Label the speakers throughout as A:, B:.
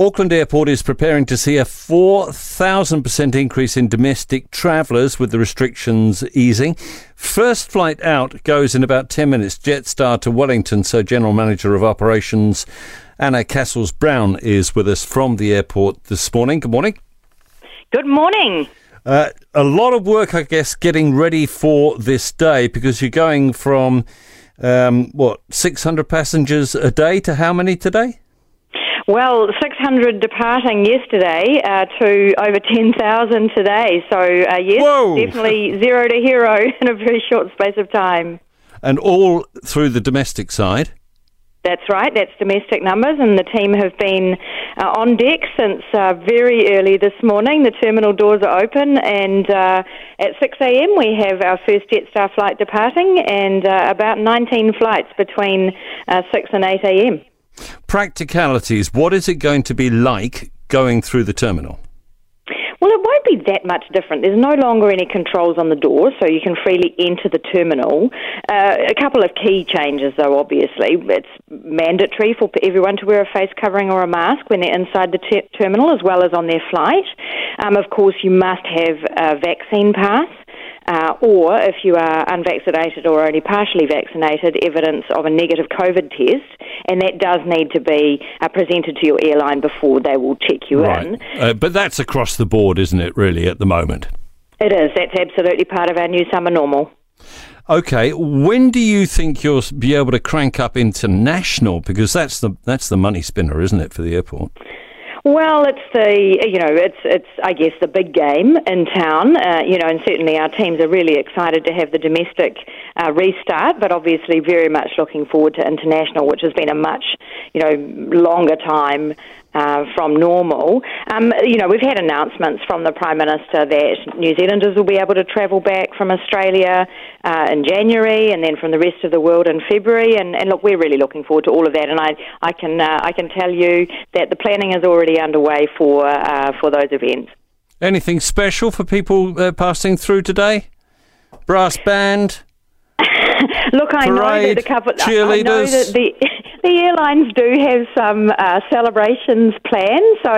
A: Auckland Airport is preparing to see a 4,000% increase in domestic travellers with the restrictions easing. First flight out goes in about 10 minutes, Jetstar to Wellington. So, General Manager of Operations Anna Cassels Brown is with us from the airport this morning. Good morning.
B: Good morning.
A: Uh, a lot of work, I guess, getting ready for this day because you're going from, um, what, 600 passengers a day to how many today?
B: Well, 600 departing yesterday uh, to over 10,000 today. So, uh, yes,
A: Whoa.
B: definitely zero to hero in a very short space of time.
A: And all through the domestic side?
B: That's right, that's domestic numbers, and the team have been uh, on deck since uh, very early this morning. The terminal doors are open, and uh, at 6 a.m., we have our first Jetstar flight departing, and uh, about 19 flights between uh, 6 and 8 a.m.
A: Practicalities. What is it going to be like going through the terminal?
B: Well, it won't be that much different. There's no longer any controls on the door, so you can freely enter the terminal. Uh, a couple of key changes, though, obviously. It's mandatory for everyone to wear a face covering or a mask when they're inside the ter- terminal as well as on their flight. Um, of course, you must have a vaccine pass. Uh, or if you are unvaccinated or only partially vaccinated, evidence of a negative COVID test, and that does need to be uh, presented to your airline before they will check you in.
A: Uh, but that's across the board, isn't it, really, at the moment?
B: It is. That's absolutely part of our new summer normal.
A: Okay, when do you think you'll be able to crank up international? Because that's the that's the money spinner, isn't it, for the airport?
B: Well, it's the you know it's it's I guess the big game in town. Uh, you know, and certainly our teams are really excited to have the domestic uh, restart, but obviously very much looking forward to international, which has been a much you know longer time uh, from normal. Um, you know, we've had announcements from the Prime Minister that New Zealanders will be able to travel back from Australia uh, in January, and then from the rest of the world in February. And, and look, we're really looking forward to all of that. And I, I can, uh, I can tell you that the planning is already underway for uh, for those events.
A: Anything special for people uh, passing through today? Brass band.
B: Look, I know that a couple. I know
A: cheerleaders.
B: that the the airlines do have some uh, celebrations planned. So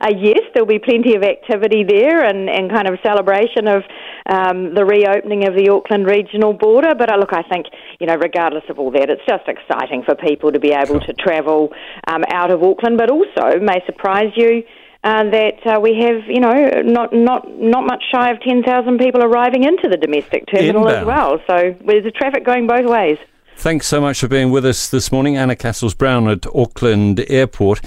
B: uh, yes, there'll be plenty of activity there and, and kind of celebration of um, the reopening of the Auckland regional border. But uh, look, I think you know, regardless of all that, it's just exciting for people to be able to travel um, out of Auckland, but also may surprise you. Uh, that uh, we have, you know, not not not much shy of ten thousand people arriving into the domestic terminal as well. So there's the traffic going both ways.
A: Thanks so much for being with us this morning, Anna Cassels Brown at Auckland Airport.